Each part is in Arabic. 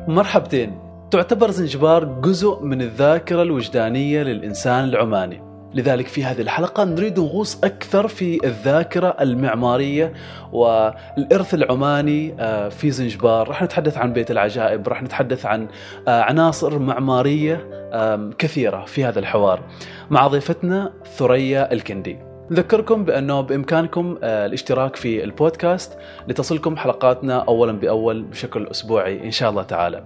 مرحبتين. تعتبر زنجبار جزء من الذاكرة الوجدانية للإنسان العماني. لذلك في هذه الحلقة نريد نغوص أكثر في الذاكرة المعمارية والإرث العماني آه، في زنجبار. رح نتحدث عن بيت العجائب رح نتحدث عن آه، عناصر معمارية كثيرة في هذا الحوار. مع ضيفتنا ثريا الكندي. نذكركم بأنه بإمكانكم آه، الاشتراك في البودكاست لتصلكم حلقاتنا أولا بأول بشكل أسبوعي إن شاء الله تعالى.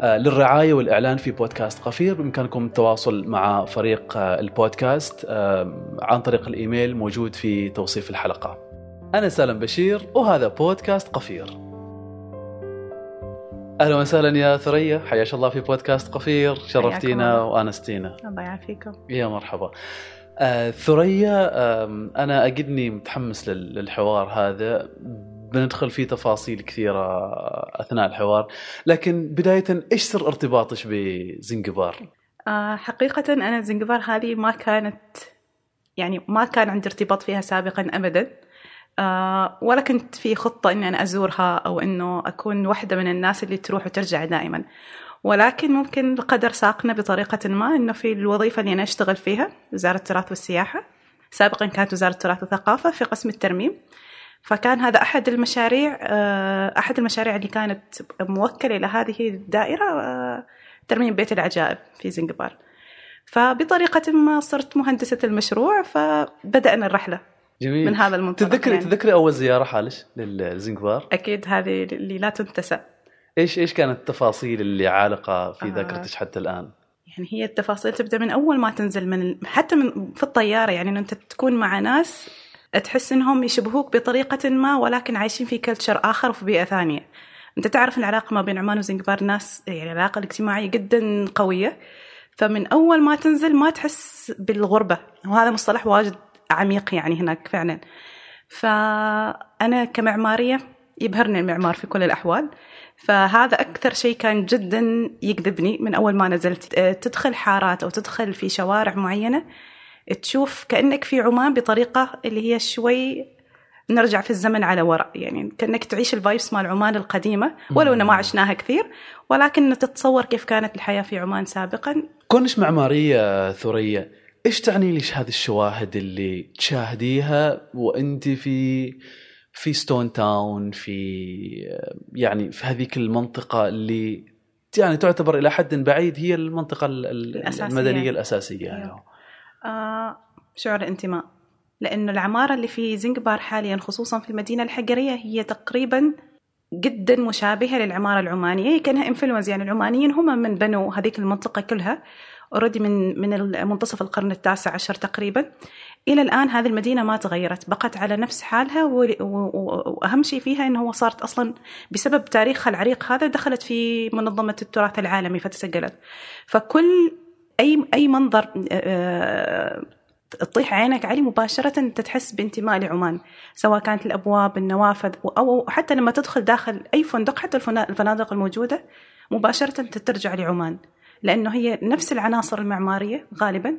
آه، للرعاية والإعلان في بودكاست قفير بإمكانكم التواصل مع فريق آه، البودكاست عن طريق الإيميل موجود في توصيف الحلقة. أنا سالم بشير وهذا بودكاست قفير أهلا وسهلا يا ثريا حياك الله في بودكاست قفير شرفتينا الله. وآنستينا. الله يعافيكم. يا مرحبا. آه ثريا آم، أنا أجدني متحمس لل- للحوار هذا. بندخل فيه تفاصيل كثيرة أثناء الحوار. لكن بداية إيش سر ارتباطك بزنجبار؟ آه حقيقة أنا زنجبار هذه ما كانت يعني ما كان عندي ارتباط فيها سابقا أبدا. آه ولا كنت في خطة إني أنا أزورها أو إنه أكون واحدة من الناس اللي تروح وترجع دائما. ولكن ممكن القدر ساقنا بطريقة ما إنه في الوظيفة اللي أنا أشتغل فيها وزارة التراث والسياحة. سابقا كانت وزارة التراث والثقافة في قسم الترميم. فكان هذا أحد المشاريع آه، أحد المشاريع اللي كانت موكلة إلى هذه الدائرة آه، ترميم بيت العجائب في زنجبار. فبطريقة ما صرت مهندسة المشروع فبدأنا الرحلة جميل. من هذا المنطلق. تذكري يعني. تذكري أول زيارة حالش للزنجبار؟ أكيد هذه اللي لا تنتسى. إيش إيش كانت التفاصيل اللي عالقة في آه. ذاكرتك حتى الآن؟ يعني هي التفاصيل تبدأ من أول ما تنزل من حتى من في الطيارة يعني أنت تكون مع ناس تحس إنهم يشبهوك بطريقة ما ولكن عايشين في كلتشر آخر وفي بيئة ثانية أنت تعرف العلاقة ما بين عمان وزنجبار ناس يعني العلاقة الاجتماعية جدا قوية فمن أول ما تنزل ما تحس بالغربة وهذا مصطلح واجد عميق يعني هناك فعلا فأنا كمعمارية يبهرني المعمار في كل الأحوال. فهذا أكثر شيء كان جدا يجذبني من أول ما نزلت. تدخل حارات أو تدخل في شوارع معينة تشوف كأنك في عمان بطريقة اللي هي شوي نرجع في الزمن على وراء. يعني كأنك تعيش الفايبس مال عمان القديمة ولو أن ما عشناها كثير ولكن تتصور كيف كانت الحياة في عمان سابقا. كونش معمارية ثريا إيش تعني لك هذه الشواهد اللي تشاهديها وأنت في في Stone Town في يعني في هذيك المنطقة اللي يعني تعتبر إلى حد بعيد هي المنطقة ال- ال- الأساسية. المدنية الأساسية يعني. أيوه. آه شعور الانتماء لأنه العمارة اللي في زنجبار حاليا خصوصا في المدينة الحجرية هي تقريبا جدا مشابهة للعمارة العمانية هي كانها influence يعني العمانيين هم من بنوا هذيك المنطقة كلها already من من منتصف القرن التاسع عشر تقريبا إلى الآن هذه المدينة ما تغيرت بقت على نفس حالها وأهم شيء فيها إنه هو صارت أصلا بسبب تاريخها العريق هذا دخلت في منظمة التراث العالمي فتسجلت. فكل أي أي منظر آه، تطيح عينك عليه مباشرة أنت تحس بانتماء لعمان سواء كانت الأبواب النوافذ أو حتى لما تدخل داخل أي فندق حتى الفنا- الفنادق الموجودة مباشرة أنت ترجع لعمان لأنه هي نفس العناصر المعمارية غالبا.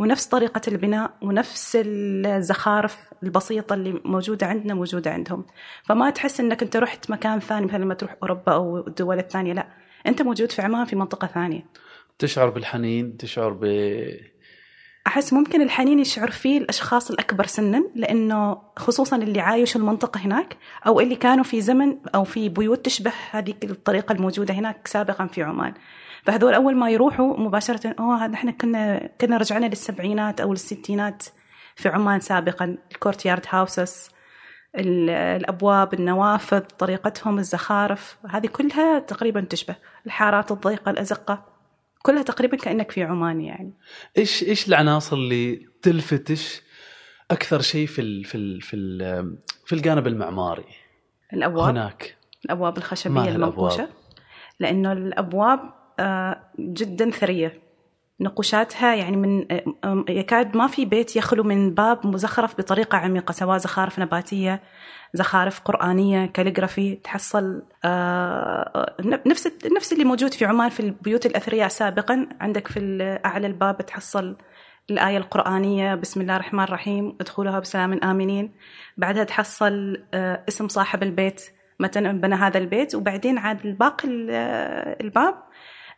ونفس طريقة البناء ونفس الزخارف البسيطة اللي موجودة عندنا موجودة عندهم. فما تحس أنك أنت رحت مكان ثاني مثلا لما تروح أوروبا أو الدول الثانية لا. أنت موجود في عمان في منطقة ثانية. تشعر بالحنين تشعر ب أحس ممكن الحنين يشعر فيه الأشخاص الأكبر سنا لأنه خصوصا اللي عايشوا المنطقة هناك أو اللي كانوا في زمن أو في بيوت تشبه هذه الطريقة الموجودة هناك سابقا في عمان. فهذول أول ما يروحوا مباشرة أوه هذا إحنا كنا كنا رجعنا للسبعينات أو للستينات في عمان سابقا. الكورت يارد هاوسز ال- الأبواب النوافذ طريقتهم الزخارف هذه كلها تقريبا تشبه. الحارات الضيقة الأزقة كلها تقريبا كأنك في عمان يعني. إيش إيش العناصر اللي تلفتش أكثر شيء في ال في ال في ال في الجانب المعماري؟ الأبواب. هناك. الأبواب ما الخشبية هي المنقوشة؟ آه، جدا ثرية. نقوشاتها يعني من آه، يكاد ما في بيت يخلو من باب مزخرف بطريقة عميقة سواء زخارف نباتية زخارف قرآنية كاليغرافي تحصل آه، نفس نفس اللي موجود في عمان في البيوت الأثرياء سابقا. عندك في أعلى الباب تحصل الآية القرآنية بسم الله الرحمن الرحيم ادخلوها بسلام آمنين. بعدها تحصل اسم صاحب البيت مثلا بنى هذا البيت. وبعدين عاد الباقي ال- الباب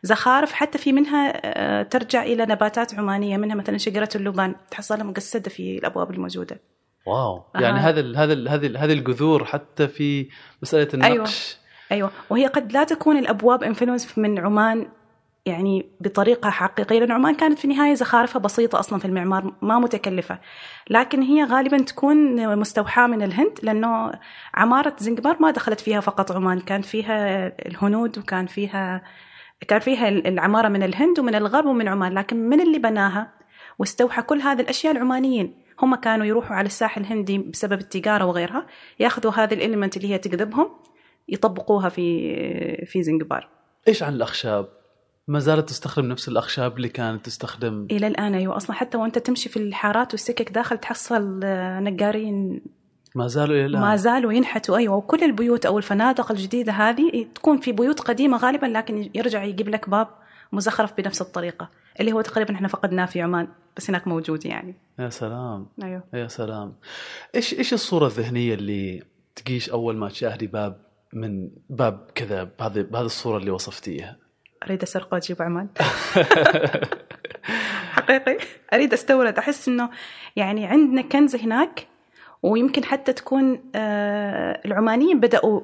زخارف حتى في منها آه، ترجع إلى نباتات عمانية منها مثلا شجرة اللبان تحصلها مقصده في الأبواب الموجودة. wow. يعني. هذا ال هذا ال هذه ال- هذه الجذور حتى في مسألة النقش. أيوه. وهي قد لا تكون الأبواب influence من عمان يعني بطريقة حقيقية لأن عمان كانت في النهاية زخارفها بسيطة أصلا في المعمار ما متكلفة. لكن هي غالبا تكون مستوحاة من الهند لأنه عمارة زنجبار ما دخلت فيها فقط عمان كان فيها الهنود وكان فيها كان فيها العمارة من الهند ومن الغرب ومن عمان لكن من اللي بناها؟ واستوحى كل هذه الأشياء العمانيين. هم كانوا يروحوا على الساحل الهندي بسبب التجارة وغيرها ياخذوا هذه الاليمنت اللي هي تجذبهم يطبقوها في في زنجبار. إيش عن الأخشاب؟ ما زالت تستخدم نفس الأخشاب اللي كانت تستخدم؟ إلى الآن أيوه. أصلا حتى وأنت تمشي في الحارات والسكك داخل تحصل آه، نجارين ما زالوا إلى الآن. ما زالوا ينحتوا أيوه. وكل البيوت أو الفنادق الجديدة هذه تكون في بيوت قديمة غالبا لكن يرجع يجيب لك باب مزخرف بنفس الطريقة اللي هو تقريبا إحنا فقدناه في عمان بس هناك موجود يعني. يا سلام. أيوه. يا سلام. إيش إيش الصورة الذهنية اللي تقيش أول ما تشاهدي باب من باب كذا بهذه بهذه الصورة اللي وصفتيها؟ أريد اسرقه واجيب عمان. حقيقي؟ أريد أستورد. أحس إنه يعني عندنا كنز هناك ويمكن حتى تكون آه، العمانيين بدأوا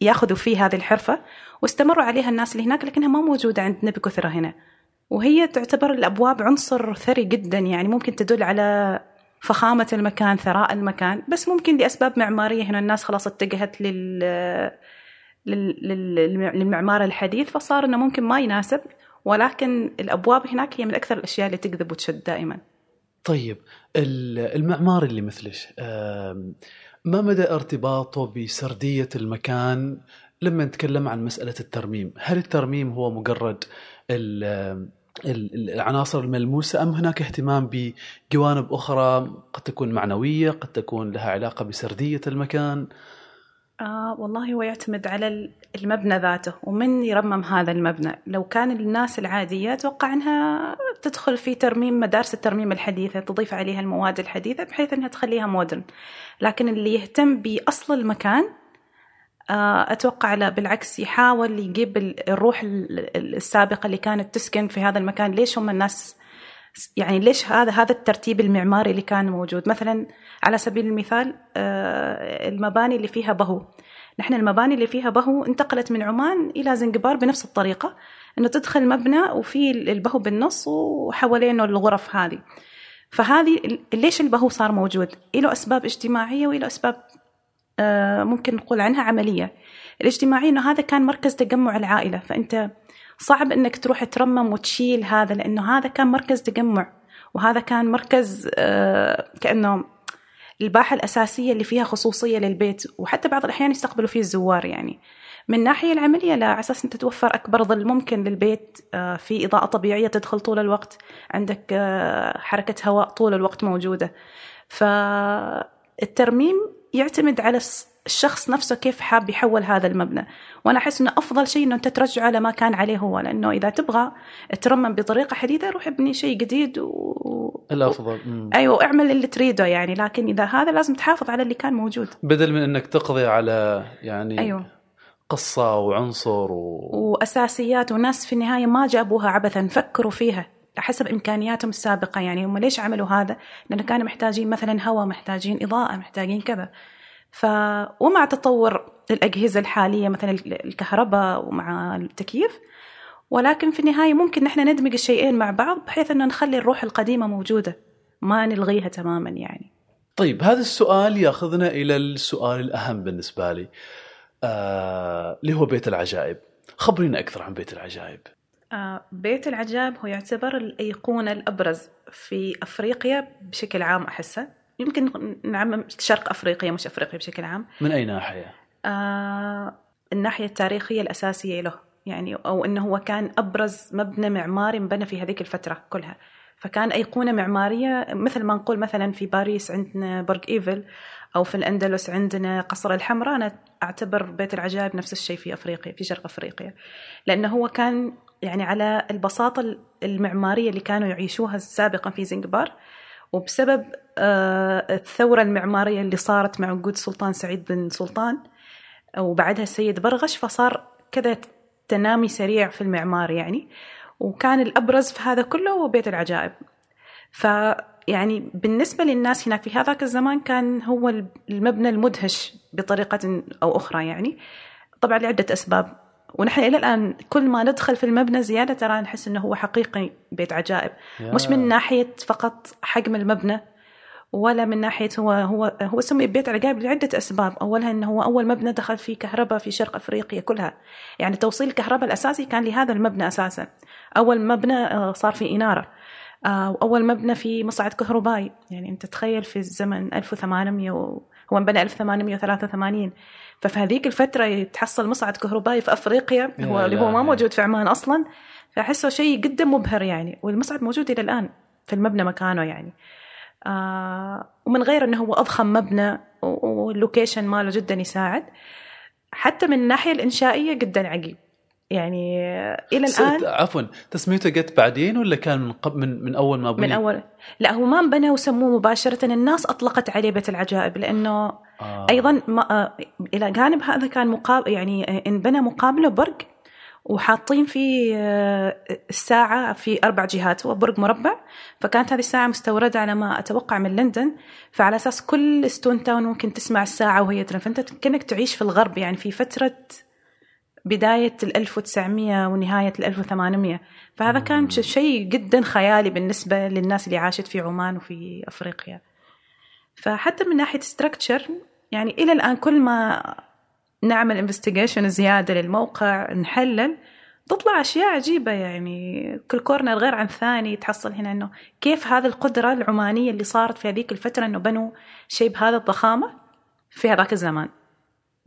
ياخذوا فيه هذه الحرفة واستمروا عليها الناس اللي هناك لكنها ما موجودة عندنا بكثره هنا. وهي تعتبر الأبواب عنصر ثري جدا يعني ممكن تدل على فخامة المكان ثراء المكان بس ممكن لأسباب معمارية هنا الناس خلاص اتجهت لل لل- لل- للمعمار الحديث فصار إنه ممكن ما يناسب ولكن الأبواب هناك هي من أكثر الأشياء اللي تجذب وتشد دائما. طيب ال- المعمار اللي مثلش ما مدى ارتباطه بسردية المكان لما نتكلم عن مسألة الترميم؟ هل الترميم هو مجرد ال- ال- العناصر الملموسة أم هناك اهتمام بجوانب أخرى قد تكون معنوية قد تكون لها علاقة بسردية المكان؟ آه والله هو يعتمد على المبنى ذاته ومن يرمم هذا المبنى؟ لو كان الناس العادية أتوقع أنها تدخل في ترميم مدارس الترميم الحديثة تضيف عليها المواد الحديثة بحيث أنها تخليها مودرن لكن اللي يهتم بأصل المكان آه، أتوقع لا بالعكس يحاول يجيب ال- الروح ال- ال- السابقة اللي كانت تسكن في هذا المكان. ليش هم الناس يعني ليش هذا هذا الترتيب المعماري اللي كان موجود؟ مثلا على سبيل المثال آه، المباني اللي فيها بهو. نحن المباني اللي فيها بهو انتقلت من عمان إلى زنجبار بنفس الطريقة إنه تدخل مبنى وفي البهو بالنص وحوالينه الغرف هذه. فهذه ليش البهو صار موجود؟ له أسباب اجتماعية وله أسباب آه، ممكن نقول عنها عملية. الاجتماعيه إنه هذا كان مركز تجمع العائلة فأنت صعب إنك تروح ترمم وتشيل هذا لأنه هذا كان مركز تجمع وهذا كان مركز آه، كانه الباحة الأساسية اللي فيها خصوصية للبيت وحتى بعض الأحيان يستقبلوا فيه الزوار يعني. من الناحيه العملية لا على أساس انت توفر أكبر ظل ممكن للبيت آه، في إضاءة طبيعية تدخل طول الوقت عندك آه، حركة هواء طول الوقت موجودة. فالترميم يعتمد على الشخص نفسه كيف حاب يحول هذا المبنى. وأنا أحس إنه أفضل شيء إنه أنت ترجعه على ما كان عليه هو لأنه إذا تبغى ترمم بطريقة حديثة روح ابني شيء جديد و... الأفضل. مم. أيوه اعمل اللي تريده يعني. لكن إذا هذا لازم تحافظ على اللي كان موجود. بدل من إنك تقضي على يعني أيوه. قصة وعنصر و... وأساسيات وناس في النهاية ما جابوها عبثا فكروا فيها حسب إمكانياتهم السابقة يعني. هم ليش عملوا هذا؟ لأنه كانوا محتاجين مثلا هواء محتاجين إضاءة محتاجين كذا. ف ومع تطور الأجهزة الحالية مثلا الكهرباء ومع التكييف ولكن في النهاية ممكن نحن ندمج الشيئين مع بعض بحيث إنه نخلي الروح القديمة موجودة ما نلغيها تماما يعني. طيب هذا السؤال يأخذنا إلى السؤال الأهم بالنسبة لي آه، اللي هو بيت العجائب. خبرينا أكثر عن بيت العجائب. آه، بيت العجائب هو يعتبر الأيقونة الأبرز في أفريقيا بشكل عام أحسه. يمكن نعمم شرق أفريقيا مش أفريقيا بشكل عام. من أي ناحية؟ آه، الناحية التاريخية الأساسية له يعني أو أنه هو كان أبرز مبنى معماري انبنى في هذيك الفترة كلها. فكان أيقونة معمارية مثل ما نقول مثلا في باريس عندنا برج إيفل أو في الأندلس عندنا قصر الحمراء. أنا أعتبر بيت العجائب نفس الشيء في أفريقيا في شرق أفريقيا. لأنه هو كان يعني على البساطة المعمارية اللي كانوا يعيشوها سابقا في زنجبار. وبسبب آه، الثورة المعمارية اللي صارت مع وجود سلطان سعيد بن سلطان وبعدها السيد برغش فصار كذا تنامي سريع في المعمار يعني وكان الأبرز في هذا كله هو بيت العجائب. فيعني بالنسبة للناس هناك في هذاك الزمان كان هو المبنى المدهش بطريقة أو أخرى يعني. طبعا لعدة أسباب. ونحن إلى الآن كل ما ندخل في المبنى زيادة ترى نحس أنه هو حقيقي بيت عجائب. مش من ناحية فقط حجم المبنى ولا من ناحية هو هو هو سمي بيت عقاب لعدة أسباب، اولها إنه هو أول مبنى دخل فيه كهرباء في شرق أفريقيا كلها، يعني توصيل الكهرباء الأساسي كان لهذا المبنى أساسا. أول مبنى آه، صار في إنارة. آه، واول مبنى في مصعد كهربائي، يعني أنت تخيل في الزمن 1800 و... هو انبنى 1883 ففي هذيك الفترة يتحصل مصعد كهربائي في أفريقيا هو اللي هو ما موجود في عمان أصلا. فأحسه شيء جدا مبهر يعني والمصعد موجود إلى الآن في المبنى مكانه يعني. آه ومن غير إنه هو أضخم مبنى واللوكيشن ماله جدا يساعد. حتى من الناحية الإنشائية جدا عقيب يعني إلى الآن عفوا تسميته جت بعدين ولا كان من قبل من, من أول ما بني؟ من اول لا هو ما انبنى وسموه مباشرة. الناس أطلقت عليه بيت العجائب لأنه آه. أيضا ما آه إلى جانب هذا كان مقابل يعني انبنى مقابله برج وحاطين فيه آه، الساعة في أربع جهات هو برج مربع. فكانت هذه الساعة مستوردة على ما أتوقع من لندن. فعلى أساس كل Stone Town ممكن تسمع الساعة وهي ترن فأنت كأنك تعيش في الغرب يعني في فترة بداية ال 1900 ونهاية ال 1800 فهذا كان شيء جدا خيالي بالنسبة للناس اللي عاشت في عمان وفي أفريقيا. فحتى من ناحية structure يعني إلى الآن كل ما نعمل investigation زيادة للموقع نحلل تطلع أشياء عجيبة يعني كل corner غير عن ثاني تحصل هنا إنه كيف هذه القدرة العمانية اللي صارت في هذيك الفترة إنه بنوا شيء بهذا الضخامة في هذاك الزمان.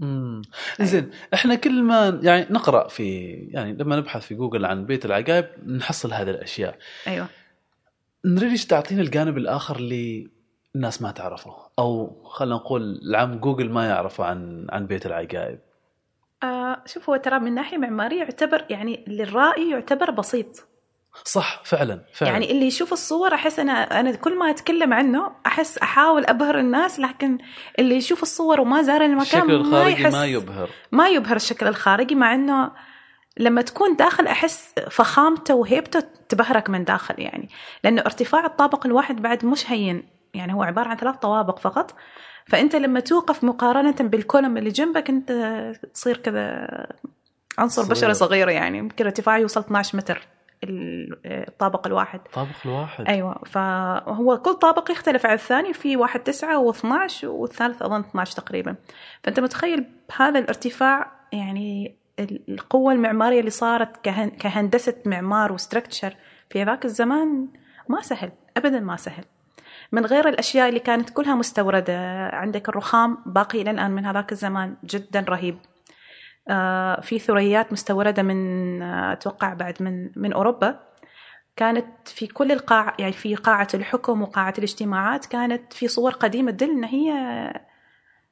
امم زين إحنا كل ما يعني نقرأ في يعني لما نبحث في جوجل عن بيت العجائب نحصل هذه الأشياء. أيوه. نريد تعطينا الجانب الآخر اللي الناس ما تعرفه. أو خلينا نقول العام جوجل ما يعرفه عن عن بيت العجائب آه شوف هو ترى من ناحية معمارية يعتبر يعني للرائي يعتبر بسيط. صح فعلا فعلا. يعني اللي يشوف الصور أحس أنا أنا كل ما أتكلم عنه أحس أحاول أبهر الناس لكن اللي يشوف الصور وما زار المكان الشكل الخارجي ما, ما يبهر. ما يبهر الشكل الخارجي مع إنه لما تكون داخل أحس فخامته وهيبته تبهرك من داخل يعني. لأنه ارتفاع الطابق الواحد بعد مش هين. يعني هو عبارة عن ثلاث طوابق فقط. فأنت لما توقف مقارنة بالكولم اللي جنبك أنت تصير كذا عنصر صغير. بشري صغير يعني. يمكن ارتفاعه يوصل 12 متر الطابق الواحد. الطابق الواحد. أيوه. فهو كل طابق يختلف عن الثاني في واحد تسعة و12 والثالث أظن 12 تقريبا. فأنت متخيل بهذا الارتفاع يعني القوة المعمارية اللي صارت كهندسة معمار وستركتشر في ذاك الزمان؟ ما سهل. ابدا ما سهل. من غير الأشياء اللي كانت كلها مستوردة. عندك الرخام باقي إلى الآن من هذاك الزمان جدا رهيب. آه، في ثريات مستوردة من آه، أتوقع بعد من من أوروبا. كانت في كل القاع يعني في قاعة الحكم وقاعة الاجتماعات كانت في صور قديمة تدل إن هي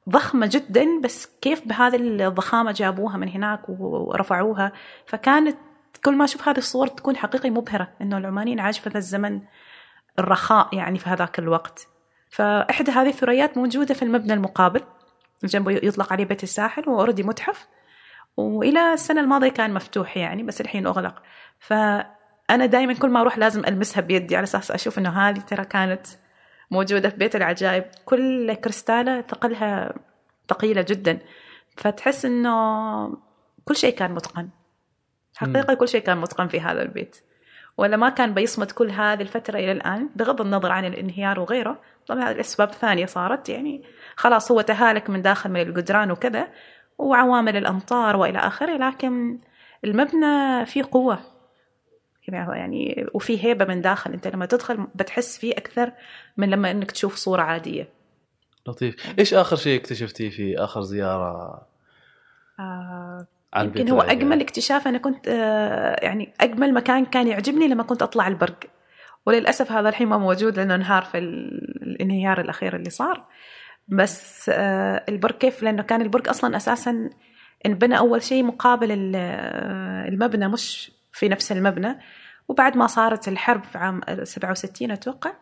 ضخمة جدا بس كيف بهذه الضخامة جابوها من هناك ورفعوها. فكانت كل ما أشوف هذه الصور تكون حقيقي مبهرة إنه العمانيين عاشوا في هذا الزمن الرخاء يعني في هذاك الوقت. فإحدى هذه الثريات موجودة في المبنى المقابل. جنبه يطلق عليه بيت الساحل وأوريدي متحف. وإلى السنة الماضية كان مفتوح يعني بس الحين أغلق. فأنا دائما كل ما أروح لازم ألمسها بيدي على أساس أشوف إنه هذه ترى كانت موجودة في بيت العجائب. كل كريستالة ثقلها ثقيلة جدا. فتحس إنه كل شيء كان متقن. حقيقة كل شيء كان متقن في هذا البيت. ولا ما كان بيصمد كل هذه الفترة إلى الآن بغض النظر عن الانهيار وغيره. طبعا الأسباب ثانية صارت يعني خلاص هو تهالك من داخل من الجدران وكذا وعوامل الأمطار وإلى آخره لكن المبنى فيه قوة. يعني وفي هيبة من داخل أنت لما تدخل بتحس فيه أكثر من لما أنك تشوف صورة عادية. لطيف. إيش آخر شيء اكتشفتيه في آخر زيارة؟ آه يمكن هو أجمل اكتشاف أنا كنت آه، يعني أجمل مكان كان يعجبني لما كنت أطلع البرق. وللأسف هذا الحين ما موجود لأنه انهار في الانهيار الأخير اللي صار. بس آه، البرج كيف؟ لأنه كان البرج أصلا أساسا انبنى أول شيء مقابل آه، المبنى مش في نفس المبنى. وبعد ما صارت الحرب في عام 67 أتوقع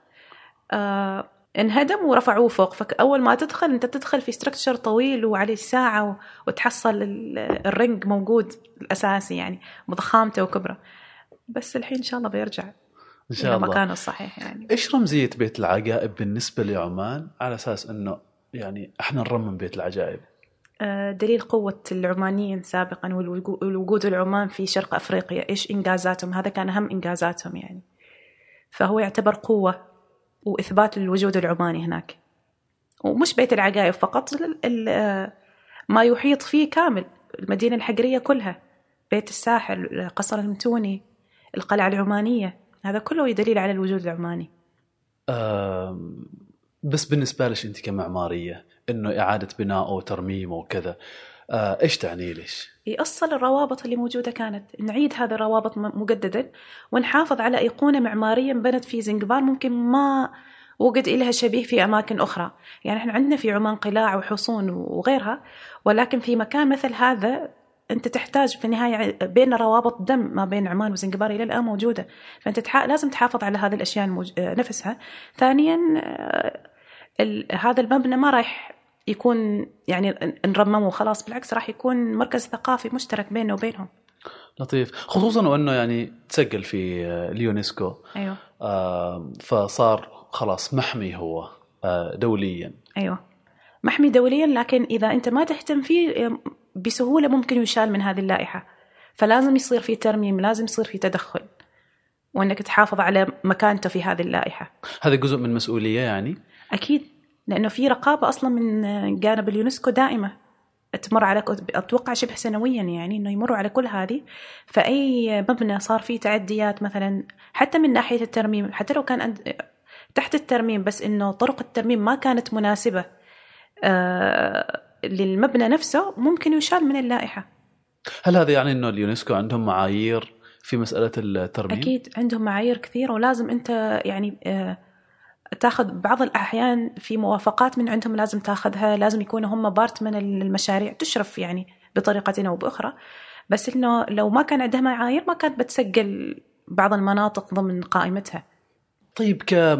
انهدم ورفعوه فوق. فأول ما تدخل أنت تدخل في structure طويل وعليه ساعة وتحصل ال range موجود الأساسي يعني بضخامته وكبره. بس الحين إن شاء الله بيرجع إن شاء الله. مكانه الصحيح يعني. إيش رمزية بيت العجائب بالنسبة لعمان؟ على أساس إنه يعني إحنا نرمم بيت العجائب. آه، دليل قوة العمانيين سابقا والوجود العمان في شرق أفريقيا. إيش إنجازاتهم؟ هذا كان أهم إنجازاتهم يعني. فهو يعتبر قوة. وإثبات للوجود العماني هناك. ومش بيت العجائب فقط ما يحيط فيه كامل المدينة الحقرية كلها. بيت الساحل قصر المتوني القلعة العمانية. هذا كله يدليل على الوجود العماني. بس بالنسبة لك أنت كمعمارية أنه إعادة بناءه وترميمه وكذا آه، إيش تعني ليش؟ يأصل الروابط اللي موجودة كانت. نعيد هذا الروابط مجددا ونحافظ على أيقونة معمارية انبنت في زنجبار ممكن ما وجد لها شبيه في أماكن أخرى. يعني إحنا عندنا في عمان قلاع وحصون وغيرها ولكن في مكان مثل هذا أنت تحتاج في النهاية بين روابط دم ما بين عمان وزنجبار إلى الآن موجودة. فأنت تح... لازم تحافظ على هذه الأشياء الموج... نفسها. ثانيا آه، ال... هذا المبنى ما راح يكون يعني نرممه خلاص بالعكس راح يكون مركز ثقافي مشترك بيننا وبينهم. لطيف. خصوصا وأنه يعني تسجل في آه، اليونسكو. أيوه. آه فصار خلاص محمي هو آه دوليا. أيوه. محمي دوليا لكن إذا أنت ما تهتم فيه بسهولة ممكن يشال من هذه اللائحة. فلازم يصير في ترميم لازم يصير في تدخل وأنك تحافظ على مكانته في هذه اللائحة. هذا جزء من مسؤولية يعني؟ أكيد. لأنه في رقابة أصلا من جانب اليونسكو دائمه تمر على أتوقع شبه سنويا يعني إنه يمروا على كل هذه فأي مبنى صار فيه تعديات مثلا حتى من ناحية الترميم حتى لو كان تحت الترميم بس إنه طرق الترميم ما كانت مناسبة آه للمبنى نفسه ممكن يشال من اللائحة هل هذا يعني أنه اليونسكو عندهم معايير في مسألة الترميم؟ أكيد عندهم معايير كثيرة ولازم أنت يعني آه، تاخذ بعض الأحيان في موافقات من عندهم لازم تاخذها لازم يكونوا هم part من المشاريع تشرف يعني بطريقة أو بأخرى. بس إنه لو ما كان عندها معايير ما كانت بتسجل بعض المناطق ضمن قائمتها. طيب ك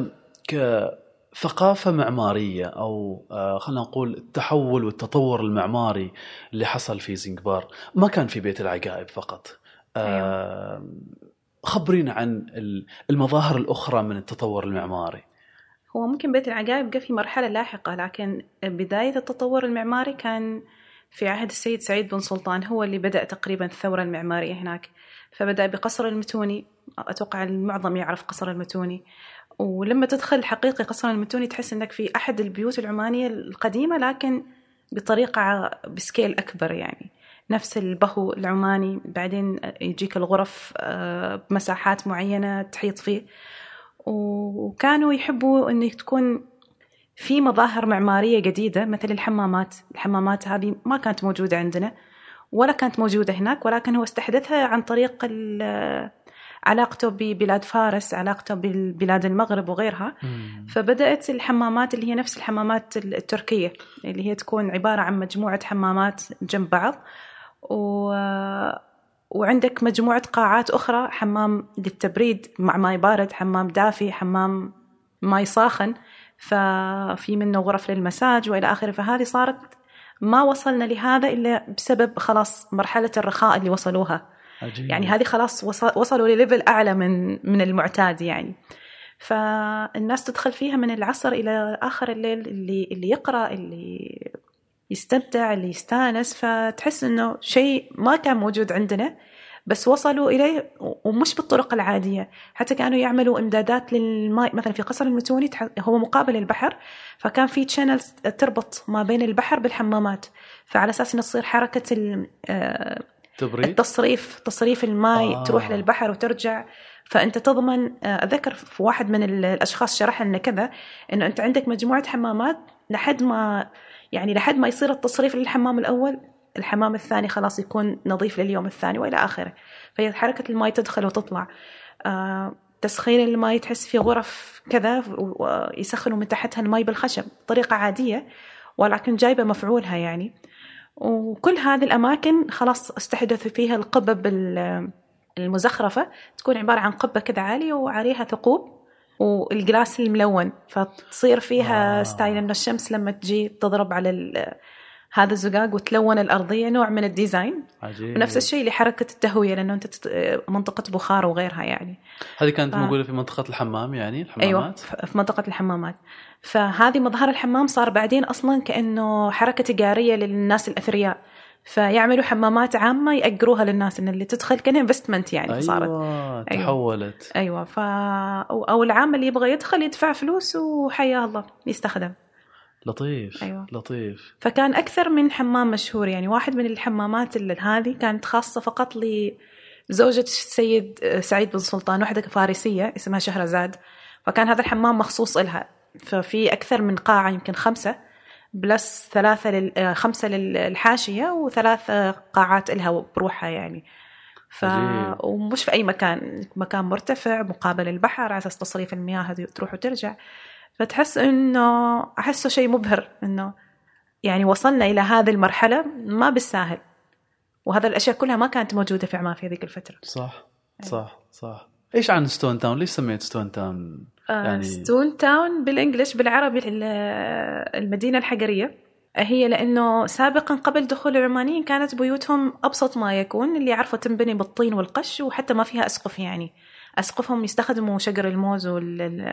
ك ثقافة معمارية أو آه، خلينا نقول التحول والتطور المعماري اللي حصل في زنجبار ما كان في بيت العجائب فقط. أيوة. خبرينا عن المظاهر الأخرى من التطور المعماري. هو ممكن بيت العجائب جاء في مرحلة لاحقة لكن بداية التطور المعماري كان في عهد السيد سعيد بن سلطان هو اللي بدأ تقريبا الثورة المعمارية هناك. فبدأ بقصر المتوني أتوقع المعظم يعرف قصر المتوني. ولما تدخل حقيقي قصر المتوني تحس إنك في أحد البيوت العمانية القديمة لكن بطريقة بسكيل أكبر يعني. نفس البهو العماني بعدين يجيك الغرف آه، بمساحات معينة تحيط فيه. وكانوا يحبوا إنك تكون في مظاهر معمارية جديدة مثل الحمامات. الحمامات هذه ما كانت موجودة عندنا ولا كانت موجودة هناك ولكن هو استحدثها عن طريق علاقته ببلاد فارس علاقته ببلاد المغرب وغيرها. مم. فبدأت الحمامات اللي هي نفس الحمامات التركية اللي هي تكون عبارة عن مجموعة حمامات جنب بعض. و... وعندك مجموعة قاعات أخرى حمام للتبريد مع ماي بارد حمام دافي حمام ماي ساخن. ففي منه غرف للمساج وإلى آخره. فهذه صارت ما وصلنا لهذا إلا بسبب خلاص مرحلة الرخاء اللي وصلوها. عجيب. يعني هذه خلاص وصلوا لل level أعلى من من المعتاد يعني. فالناس تدخل فيها من العصر إلى آخر الليل اللي اللي يقرأ اللي يستمتع اللي يستانس فتحس إنه شيء ما كان موجود عندنا بس وصلوا إليه ومش بالطرق العادية حتى كانوا يعملوا إمدادات للماء مثلا في قصر المتوني هو مقابل البحر فكان في تشانلز تربط ما بين البحر بالحمامات فعلى أساس إنه تصير حركة آه، تبريد؟ التصريف تصريف الماء آه. تروح للبحر وترجع فأنت تضمن آه، اتذكر في واحد من الأشخاص شرح لنا كذا إنه أنت عندك مجموعة حمامات لحد ما يعني لحد ما يصير التصريف للحمام الأول الحمام الثاني خلاص يكون نظيف لليوم الثاني وإلى آخره. فهي حركة الماء تدخل وتطلع. آه تسخين الماء تحس في غرف كذا ويسخنوا من تحتها الماء بالخشب طريقه عادية ولكن جايبة مفعولها يعني. وكل هذه الأماكن خلاص استحدثوا فيها القبب المزخرفة تكون عبارة عن قبة كذا عالية وعليها ثقوب. وال glass الملون فتصير فيها آه. style إنه الشمس لما تجي تضرب على هذا الزجاج وتلون الأرضية نوع من ال design. عجيب. ونفس الشيء لحركة التهوية لأنه أنت تت... منطقة بخار وغيرها يعني. هذه كانت آه. موجودة في منطقة الحمام يعني أيوه الحمامات ف- في منطقة الحمامات. فهذه مظهر الحمام صار بعدين أصلا كأنه حركة تجارية للناس الأثرياء. فيعملوا حمامات عامة يأجروها للناس إن اللي تدخل كأنها انفستمنت يعني أيوه صارت. أيوة. تحولت. أيوه ف أو أو العام اللي يبغى يدخل يدفع فلوس وحياة الله يستخدم. لطيف أيوة. لطيف. فكان أكثر من حمام مشهور يعني واحد من الحمامات اللي هذه كانت خاصة فقط لزوجة السيد سعيد بن سلطان واحدة فارسية اسمها شهرزاد. فكان هذا الحمام مخصوص إلها. ففي أكثر من قاعة يمكن خمسة plus ثلاثة لل... آه، خمسة للحاشية وثلاث آه، قاعات إلها بروحها يعني. ف... عجيب. ومش في أي مكان مكان مرتفع مقابل البحر على أساس تصريف المياه هذه تروح وترجع. فتحس إنه أحسه شيء مبهر إنه يعني وصلنا إلى هذه المرحلة ما بالساهل. وهذا الأشياء كلها ما كانت موجودة في عمان في هذيك الفترة. صح صح صح. إيش عن Stone Town ليش سميت Stone Town يعني يعني- Stone Town بال English بالعربي ال- المدينة الحجرية. هي لأنه سابقا قبل دخول العمانيين كانت بيوتهم أبسط ما يكون اللي يعرفوا تنبني بالطين والقش وحتى ما فيها أسقف يعني. أسقفهم يستخدموا شجر الموز وال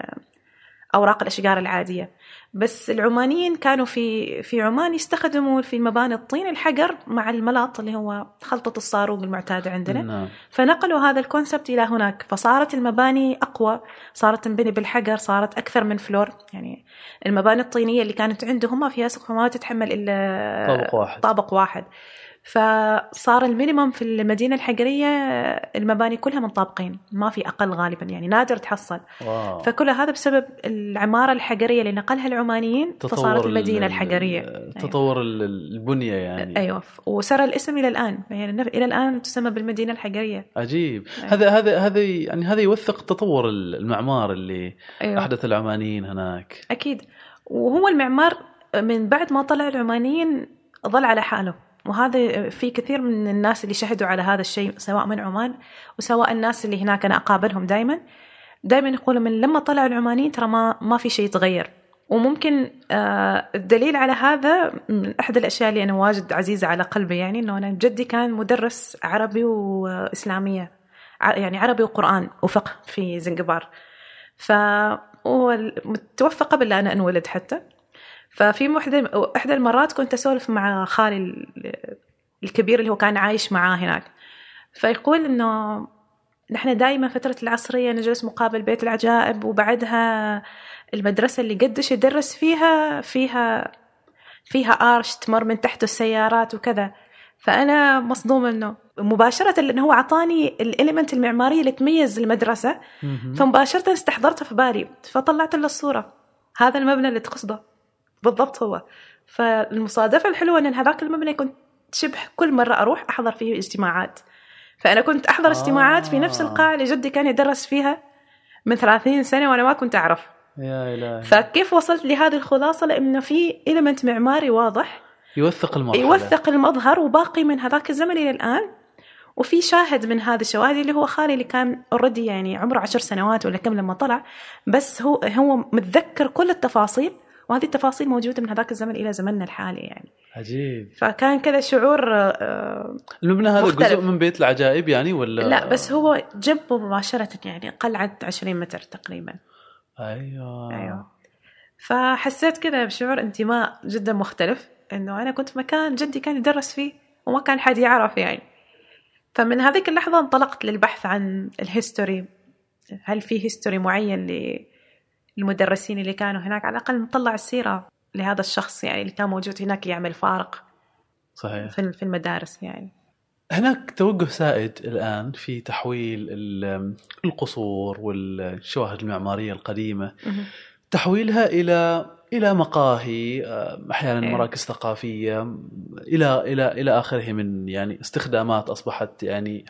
أوراق الأشجار العادية. بس العمانيين كانوا في في عمان يستخدموا في مباني الطين الحجر مع الملاط اللي هو خلطة الصاروغ المعتادة عندنا. نعم. فنقلوا هذا ال concept إلى هناك. فصارت المباني أقوى صارت تنبني بالحجر صارت أكثر من floor. يعني المباني الطينية اللي كانت عندهم ما فيها سقف ما تتحمل إلا طابق واحد. طابق واحد. فصار ال minimum في المدينة الحجريه المباني كلها من طابقين ما في أقل غالبا يعني نادر تحصل. wow. فكل هذا بسبب العمارة الحجريه اللي نقلها العمانيين فصارت ال- المدينة ال- الحجريه تطور ال- البنية يعني. أيوه. وسرى الاسم إلى الآن يعني إلى الآن تسمى بالمدينة الحجريه عجيب. أيوة. هذا هذا هذا يعني هذا يوثق تطور المعمار اللي أيوه. أحدث العمانيين هناك. أكيد. وهو المعمار من بعد ما طلع العمانيين ظل على حاله. وهذا في كثير من الناس اللي شهدوا على هذا الشيء سواء من عمان وسواء الناس اللي هناك أنا أقابلهم دائما دائما يقولوا من لما طلع العمانيين ترى ما ما في شيء تغير وممكن آه، الدليل على هذا من أحد الأشياء اللي أنا واجد عزيزة على قلبي يعني إنه أنا جدي كان مدرس عربي وإسلامية ع- يعني عربي وقرآن وفقه في زنجبار. فهو متوفى قبل لا أنا أنولد حتى. ففي إحدى المرات كنت أسولف مع خالي ال- الكبير اللي هو كان عايش معاه هناك. فيقول إنه نحن دائما فترة العصرية نجلس مقابل بيت العجائب وبعدها المدرسة اللي قدش يدرس فيها فيها فيها آرش تمر من تحته السيارات وكذا. فأنا مصدومة إنه مباشرة لأنه هو أعطاني الإليمنت المعمارية اللي تميز المدرسة. فمباشرة استحضرتها في بالي فطلعت له الصورة. هذا المبنى اللي تقصده. بالضبط هو. فالمصادفة الحلوة أن هذاك المبنى كنت شبه كل مرة أروح أحضر فيه اجتماعات. فأنا كنت أحضر آه. اجتماعات في نفس القاعة اللي جدي كان يدرس فيها من 30 سنة وأنا ما كنت أعرف. يا إلهي. فكيف وصلت لهذه الخلاصة؟ لأنه في إلمنت معماري واضح. يوثق المرحله يوثق المظهر وباقي من هذاك الزمن إلى الآن. وفي شاهد من هذه الشواهد اللي هو خالي اللي كان اوريدي يعني عمره عشر سنوات ولا كم لما طلع. بس هو هو متذكر كل التفاصيل. وهذه التفاصيل موجودة من هذاك الزمن إلى زمننا الحالي يعني. عجيب. فكان كذا شعور آه، المبنى هذا مختلف. جزء من بيت العجائب يعني ولا؟ لا بس هو جنبه مباشرة يعني قلعه 20 متر تقريبا. أيوه. أيوه. فحسيت كذا بشعور انتماء جدا مختلف إنه أنا كنت في مكان جدي كان يدرس فيه وما كان حد يعرف يعني. فمن هذيك اللحظة انطلقت للبحث عن ال history هل في history معين للمدرسين اللي كانوا هناك على الأقل نطلع السيرة لهذا الشخص يعني اللي كان موجود هناك يعمل فارق صحيح في في المدارس يعني هناك توجه سائد الآن في تحويل ال- القصور والشواهد المعمارية القديمة تحويلها إلى إلى مقاهي آه، أحيانا إيه. مراكز ثقافية إلى إلى إلى آخره من يعني استخدامات أصبحت يعني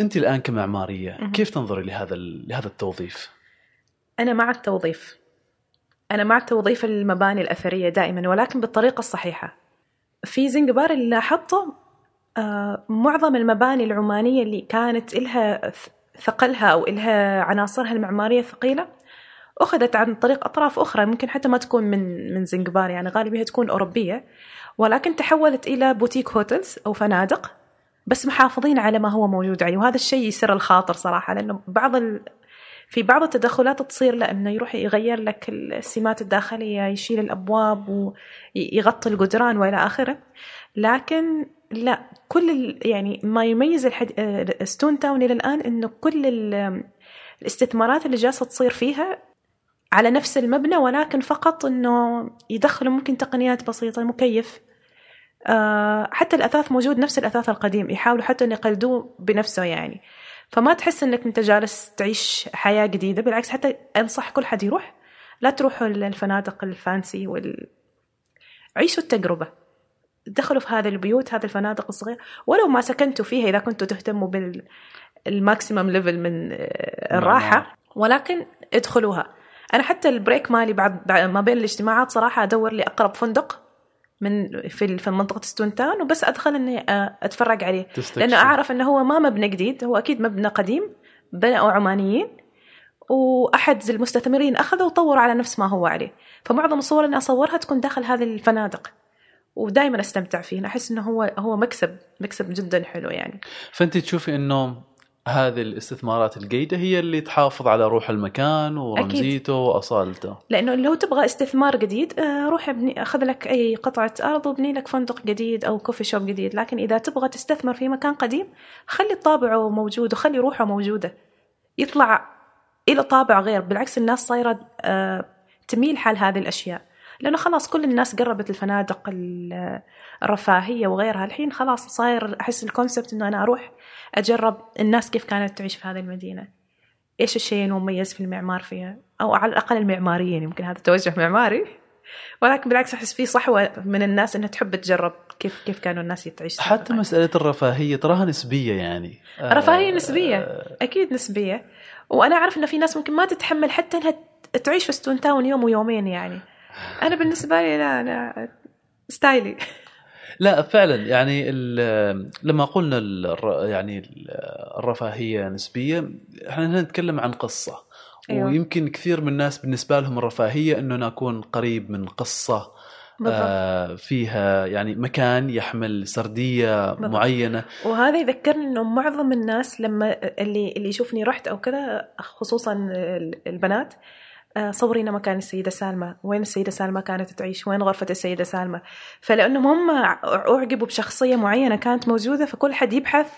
أنت الآن كمعمارية مهم. كيف تنظري لهذا لهذا التوظيف؟ أنا مع التوظيف أنا مع توظيف المباني الأثرية دائما ولكن بالطريقة الصحيحة في زنجبار اللي لاحظته آه، معظم المباني العمانية اللي كانت إلها ثقلها أو إلها عناصرها المعمارية ثقيلة أخذت عن طريق أطراف أخرى ممكن حتى ما تكون من من زنجبار يعني غالبية تكون أوروبية ولكن تحولت إلى boutique hotels أو فنادق بس محافظين على ما هو موجود عليه وهذا الشيء يسر الخاطر صراحة لأنه بعض. في بعض التدخلات تصير له انه يروح يغير لك السمات الداخلية يشيل الأبواب ويغطي الجدران وإلى آخره. لكن لا كل يعني ما يميز الحد... ستون تاون إلى الآن إنه كل الاستثمارات اللي جالسة تصير فيها على نفس المبنى ولكن فقط إنه يدخلوا ممكن تقنيات بسيطة مكيف. آه حتى الأثاث موجود نفس الأثاث القديم يحاولوا حتى ان يقلدوه بنفسه يعني. فما تحس إنك أنت جالس تعيش حياة جديدة بالعكس حتى أنصح كل حد يروح. لا تروحوا للفنادق ال fancy وال عيشوا التجربة. دخلوا في هذه البيوت هذه الفنادق الصغيرة. ولو ما سكنتوا فيها إذا كنتوا تهتموا بال maximum level من الراحة ولكن ادخلوها. أنا حتى ال break مالي بعد ما بين الاجتماعات صراحة أدور لي أقرب فندق. من في في منطقة Stone Town وبس أدخل إني أتفرج عليه. تستكشف. لأنه أعرف إنه هو ما مبنى جديد هو أكيد مبنى قديم بنوا عمانيين وأحد المستثمرين أخذه وطور على نفس ما هو عليه. فمعظم الصور اللي أصورها تكون داخل هذه الفنادق ودائما أستمتع فيه. أحس إنه هو هو مكسب مكسب جدا حلو يعني. فأنت تشوفي إنه هذه الاستثمارات الجيدة هي اللي تحافظ على روح المكان ورمزيته وأصالته. لأنه لو تبغى استثمار جديد آه، روح ابني أخذ لك أي قطعة أرض وابني لك فندق جديد أو كوفي شوب جديد لكن إذا تبغى تستثمر في مكان قديم خلي طابعه موجود وخلي روحه موجودة. يطلع إلى طابع غير بالعكس الناس صايرة آه، تميل حال هذه الأشياء. لأنه خلاص كل الناس قربت الفنادق الرفاهية وغيرها. الحين خلاص صاير أحس الكونسبت إنه أنا أروح أجرب الناس كيف كانت تعيش في هذه المدينة. إيش الشيء المميز في المعمار فيها؟ أو على الأقل المعماريين يمكن هذا توجه معماري. ولكن بالعكس أحس في صحوة من الناس إنها تحب تجرب كيف كيف كانوا الناس تعيش حتى مسألة الرفاهية تراها نسبية يعني. رفاهية نسبية. أكيد نسبية. وأنا أعرف إنه في ناس ممكن ما تتحمل حتى إنها تعيش في Stone Town يوم ويومين يعني. أنا بالنسبة لي لا أنا style ي. لا فعلا. يعني لما قلنا يعني الرفاهية نسبية إحنا هنا نتكلم عن قصة. أيوة. ويمكن كثير من الناس بالنسبة لهم الرفاهية إنه نكون قريب من قصة آه فيها يعني مكان يحمل سردية بالضبط. معينة. وهذا يذكرني إنه معظم الناس لما اللي اللي يشوفني رحت أو كذا خصوصا البنات صورينا مكان السيدة سالمة. وين السيدة سالمة كانت تعيش؟ وين غرفة السيدة سالمة؟ فلأنهم هم أعجبوا بشخصية معينة كانت موجودة فكل حد يبحث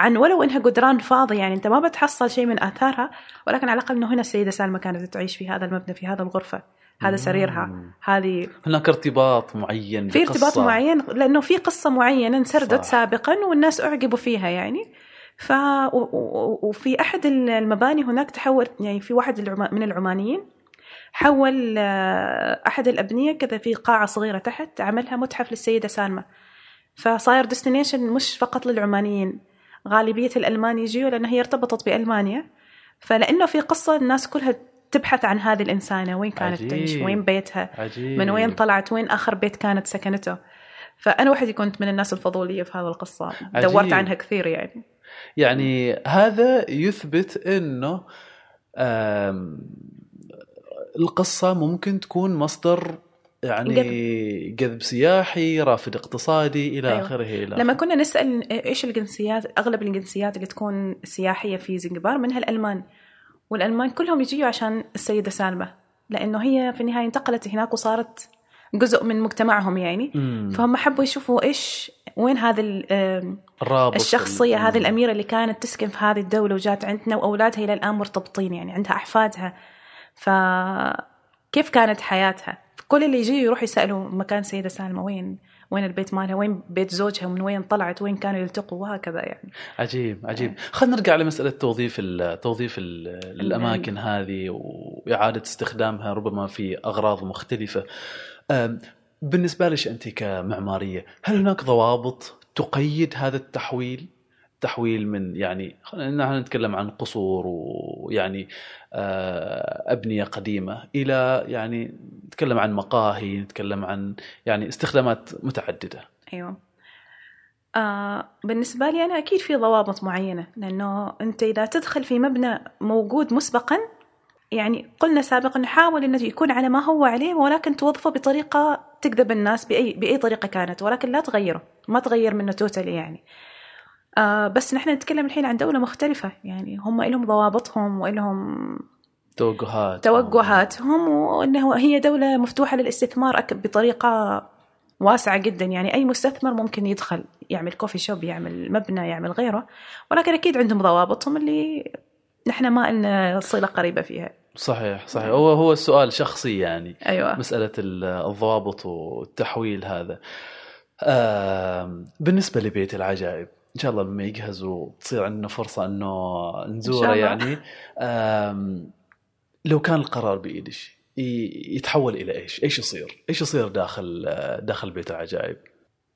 عن ولو إنها جدران فاضي يعني أنت ما بتحصل شيء من آثارها ولكن على الأقل إنه هنا السيدة سالمة كانت تعيش في هذا المبنى في هذا الغرفة. هذا سريرها. هذه هناك ارتباط معين في ارتباط معين لأنه في قصة معينة انسردت. سابقا والناس أعجبوا فيها يعني. ف وفي أحد المباني هناك تحول يعني في واحد من العمانيين حول آه، أحد الأبنية كذا في قاعة صغيرة تحت عملها متحف للسيدة سالمة فصاير ديستنيشن مش فقط للعمانيين غالبية الألمان يجيوا لانها هي ارتبطت بألمانيا فلأنه في قصة الناس كلها تبحث عن هذه الإنسانة وين كانت عجيب. تعيش وين بيتها عجيب. من وين طلعت وين آخر بيت كانت سكنته فأنا وحدي كنت من الناس الفضولية في هذه القصة عجيب. دورت عنها كثير يعني يعني هذا يثبت إنه القصة ممكن تكون مصدر يعني جذب. سياحي رافد اقتصادي إلى أيوة. آخره إلى لما كنا نسأل إيش الجنسيات أغلب الجنسيات اللي تكون سياحية في زنجبار منها الألمان. والألمان كلهم يجيوا عشان السيدة سالمة لأنه هي في النهاية انتقلت هناك وصارت جزء من مجتمعهم يعني. مم. فهم حبوا يشوفوا إيش وين هذا الرابط الشخصية هذه الأميرة اللي كانت تسكن في هذه الدولة وجات عندنا وأولادها إلى الآن مرتبطين يعني عندها أحفادها. فكيف كانت حياتها؟ كل اللي يجي يروح يسألوا مكان سيدة سالمة وين وين البيت مالها؟ وين بيت زوجها؟ ومن وين طلعت؟ وين كانوا يلتقوا؟ وهكذا يعني. عجيب عجيب. إيه. خلينا نرجع لمسألة توظيف ال توظيف ال الأماكن هذه وإعادة استخدامها ربما في أغراض مختلفة. بالنسبة لك أنت كمعمارية هل هناك ضوابط تقيد هذا التحويل؟ تحويل من يعني خلينا نتكلم عن قصور ويعني آه، أبنية قديمة إلى يعني نتكلم عن مقاهي نتكلم عن يعني استخدامات متعددة. أيوه. آه بالنسبة لي أنا أكيد في ضوابط معينة لأنه أنت إذا تدخل في مبنى موجود مسبقا يعني قلنا سابقا نحاول أنه يكون على ما هو عليه ولكن توظفه بطريقة تجذب الناس بأي بأي طريقة كانت ولكن لا تغيره ما تغير منه توتالي يعني. آه بس نحن نتكلم الحين عن دولة مختلفة يعني هم لهم ضوابطهم ولهم توجهات توجهاتهم وإنه هي دولة مفتوحة للاستثمار بطريقة واسعة جدا. يعني أي مستثمر ممكن يدخل يعمل كوفي شوب يعمل مبنى يعمل غيره ولكن أكيد عندهم ضوابطهم اللي نحن ما لنا صلة قريبة فيها صحيح صحيح هو هو السؤال شخصي يعني أيوه مسألة ال- الضوابط والتحويل هذا آم، بالنسبة لبيت العجائب إن شاء الله لما يجهز وتصير عندنا فرصة أنه نزوره الله. يعني لو كان القرار بإيدك ي- يتحول إلى إيش؟ إيش يصير؟ إيش يصير داخل داخل بيت العجائب؟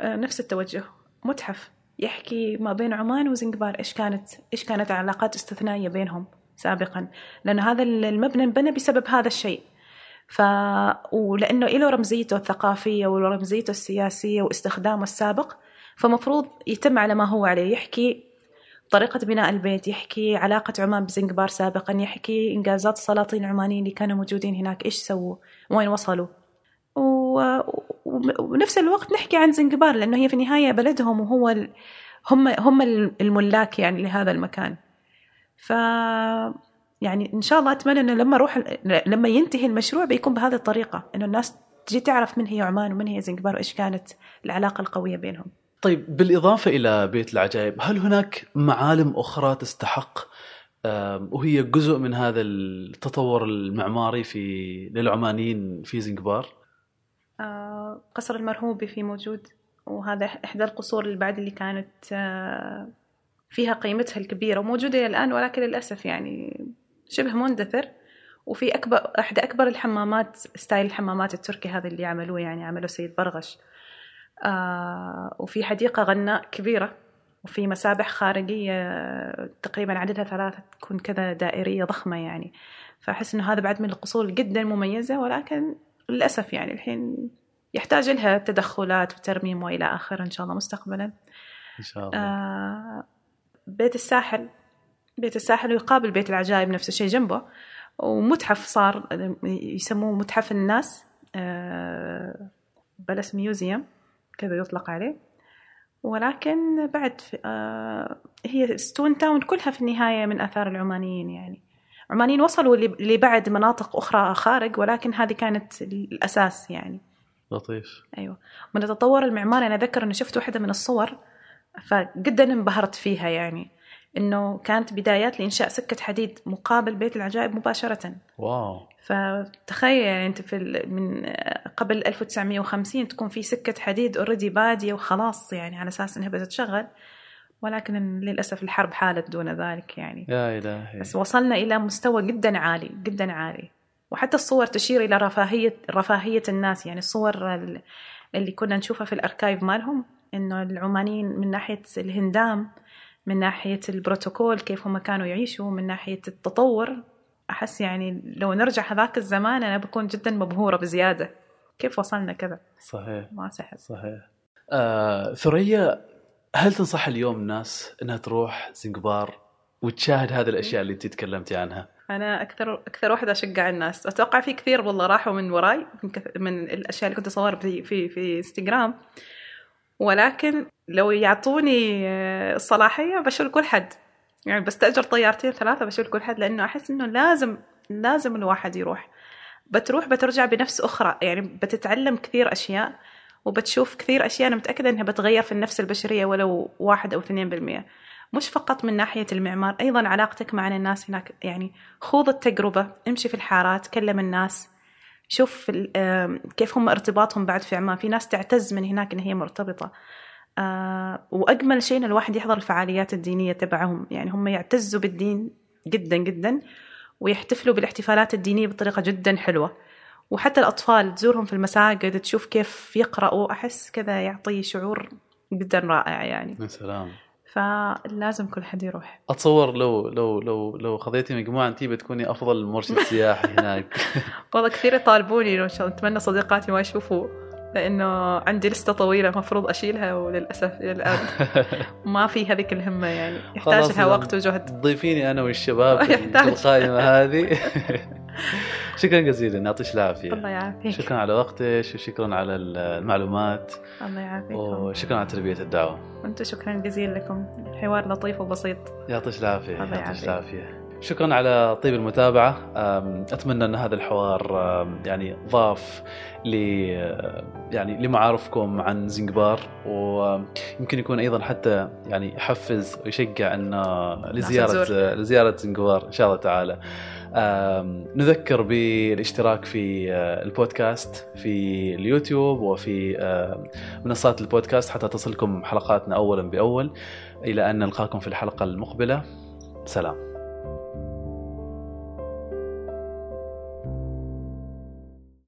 آه، نفس التوجه متحف يحكي ما بين عمان وزنجبار إيش كانت إيش كانت علاقات استثنائية بينهم سابقا. لأن هذا المبنى انبنى بسبب هذا الشيء. ف ولأنه له رمزيته الثقافية ورمزيته السياسية واستخدامه السابق فمفروض يتم على ما هو عليه. يحكي طريقة بناء البيت يحكي علاقة عمان بزنجبار سابقا يحكي إنجازات السلاطين العمانيين اللي كانوا موجودين هناك. إيش سووا؟ وين وصلوا؟ و... و- ونفس الوقت نحكي عن زنجبار لأنه هي في النهاية بلدهم وهو ال... هم هم الملاك يعني لهذا المكان ف يعني إن شاء الله أتمنى إنه لما أروح لما ينتهي المشروع بيكون بهذه الطريقة إنه الناس تجي تعرف من هي عمان ومن هي زنجبار وإيش كانت العلاقة القوية بينهم طيب بالإضافة إلى بيت العجائب هل هناك معالم أخرى تستحق وهي جزء من هذا التطور المعماري في للعمانيين في زنجبار؟ آه، قصر المرهوبي في موجود وهذا إحدى القصور بعد اللي كانت آه، فيها قيمتها الكبيرة وموجودة إلى الآن ولكن للأسف يعني شبه مندثر وفي أكبر إحدى أكبر الحمامات ستايل الحمامات التركي هذا اللي عملوه يعني عملوا سيد برغش. آه، وفي حديقة غناء كبيرة وفي مسابح خارجية تقريبا عددها ثلاثة تكون كذا دائرية ضخمة يعني. فأحس إنه هذا بعد من القصور جدا مميزة ولكن للأسف يعني الحين يحتاج لها تدخلات وترميم وإلى آخره إن شاء الله مستقبلا. إن شاء الله. آه بيت الساحل بيت الساحل يقابل بيت العجائب نفس الشيء جنبه. ومتحف صار يسموه متحف الناس آه plus museum كذا يطلق عليه. ولكن بعد آه هي Stone Town كلها في النهاية من آثار العمانيين يعني. عمانيين وصلوا لبعد مناطق أخرى خارج ولكن هذه كانت الأساس يعني. لطيف. أيوه. من التطور المعماري أنا أذكر انه شفت واحدة من الصور فجدا انبهرت فيها يعني إنه كانت بدايات لإنشاء سكة حديد مقابل بيت العجائب مباشرة. wow. فتخيل يعني أنت في ال- من قبل 1950 تكون في سكة حديد already بادية وخلاص يعني على أساس إنها بتتشغل ولكن للأسف الحرب حالت دون ذلك يعني. يا إلهي بس وصلنا إلى مستوى جدا عالي جدا عالي. وحتى الصور تشير إلى رفاهية رفاهية الناس. يعني الصور ال- اللي كنا نشوفها في ال archive مالهم إنه العمانيين من ناحية الهندام من ناحية البروتوكول كيف هم كانوا يعيشوا من ناحية التطور. أحس يعني لو نرجع هذاك الزمان أنا بكون جدا مبهورة بزيادة. كيف وصلنا كذا؟ صحيح. ما سحب صحيح. آه ثريا هل تنصح اليوم الناس إنها تروح زنجبار وتشاهد هذه الأشياء اللي انت تكلمتي عنها؟ أنا أكثر أكثر واحدة أشجع الناس. أتوقع في كثير والله راحوا من وراي من, كث... من الأشياء اللي كنت أصورها في في في إنستغرام. ولكن لو يعطوني آه، الصلاحيه بشوف كل حد. يعني بستأجر طيارتين ثلاثة بشوف كل حد لأنه أحس إنه لازم لازم الواحد يروح. بتروح بترجع بنفس أخرى. يعني بتتعلم كثير أشياء. وبتشوف كثير أشياء أنا متأكدة إنها بتغير في النفس البشرية ولو واحد أو اثنين بالمئة. مش فقط من ناحية المعمار أيضا علاقتك مع الناس هناك يعني خوض التجربة امشي في الحارات كلم الناس شوف كيف هم ارتباطهم بعد في عمان في ناس تعتز من هناك إن هي مرتبطة. آه، وأجمل شيء إن الواحد يحضر الفعاليات الدينية تبعهم. يعني هم يعتزوا بالدين جدا جدا ويحتفلوا بالاحتفالات الدينية بطريقة جدا حلوة. وحتى الأطفال تزورهم في المساجد تشوف كيف يقرأوا أحس كذا يعطي شعور جدا رائع يعني. يا سلام. فلازم كل حد يروح. أتصور لو لو لو لو خذيتي مجموعة انت بتكوني أفضل مرشد سياحي هناك. والله كثير يطالبوني إن شاء الله. أتمنى صديقاتي ما يشوفوا. لأنه عندي لستة طويلة المفروض أشيلها وللأسف إلى الآن. ما في هذيك الهمة يعني. يحتاج لها وقت وجهد. ضيفيني أنا والشباب في يحتاج. القائمة هذه. شكرا جزيلا. يعطيك العافية. الله يعافيك. شكرا على وقتك وشكرا على المعلومات. الله يعافيك. وشكرا على تربية الدعوة. وأنتم شكرا جزيلا لكم. حوار لطيف وبسيط. يعطيك العافية. الله يعطيك يعافيك. شكرا على طيب المتابعة. أم، أتمنى أن هذا الحوار يعني ضاف ل يعني لمعارفكم عن زنجبار ويمكن يكون أيضا حتى يعني يحفز ويشجع أن لزيارة تزور. لزيارة زنجبار إن شاء الله تعالى. نذكر بالاشتراك في آه، البودكاست في اليوتيوب وفي آه، منصات البودكاست حتى تصلكم حلقاتنا اولا بأول. إلى أن نلقاكم في الحلقة المقبلة. سلام.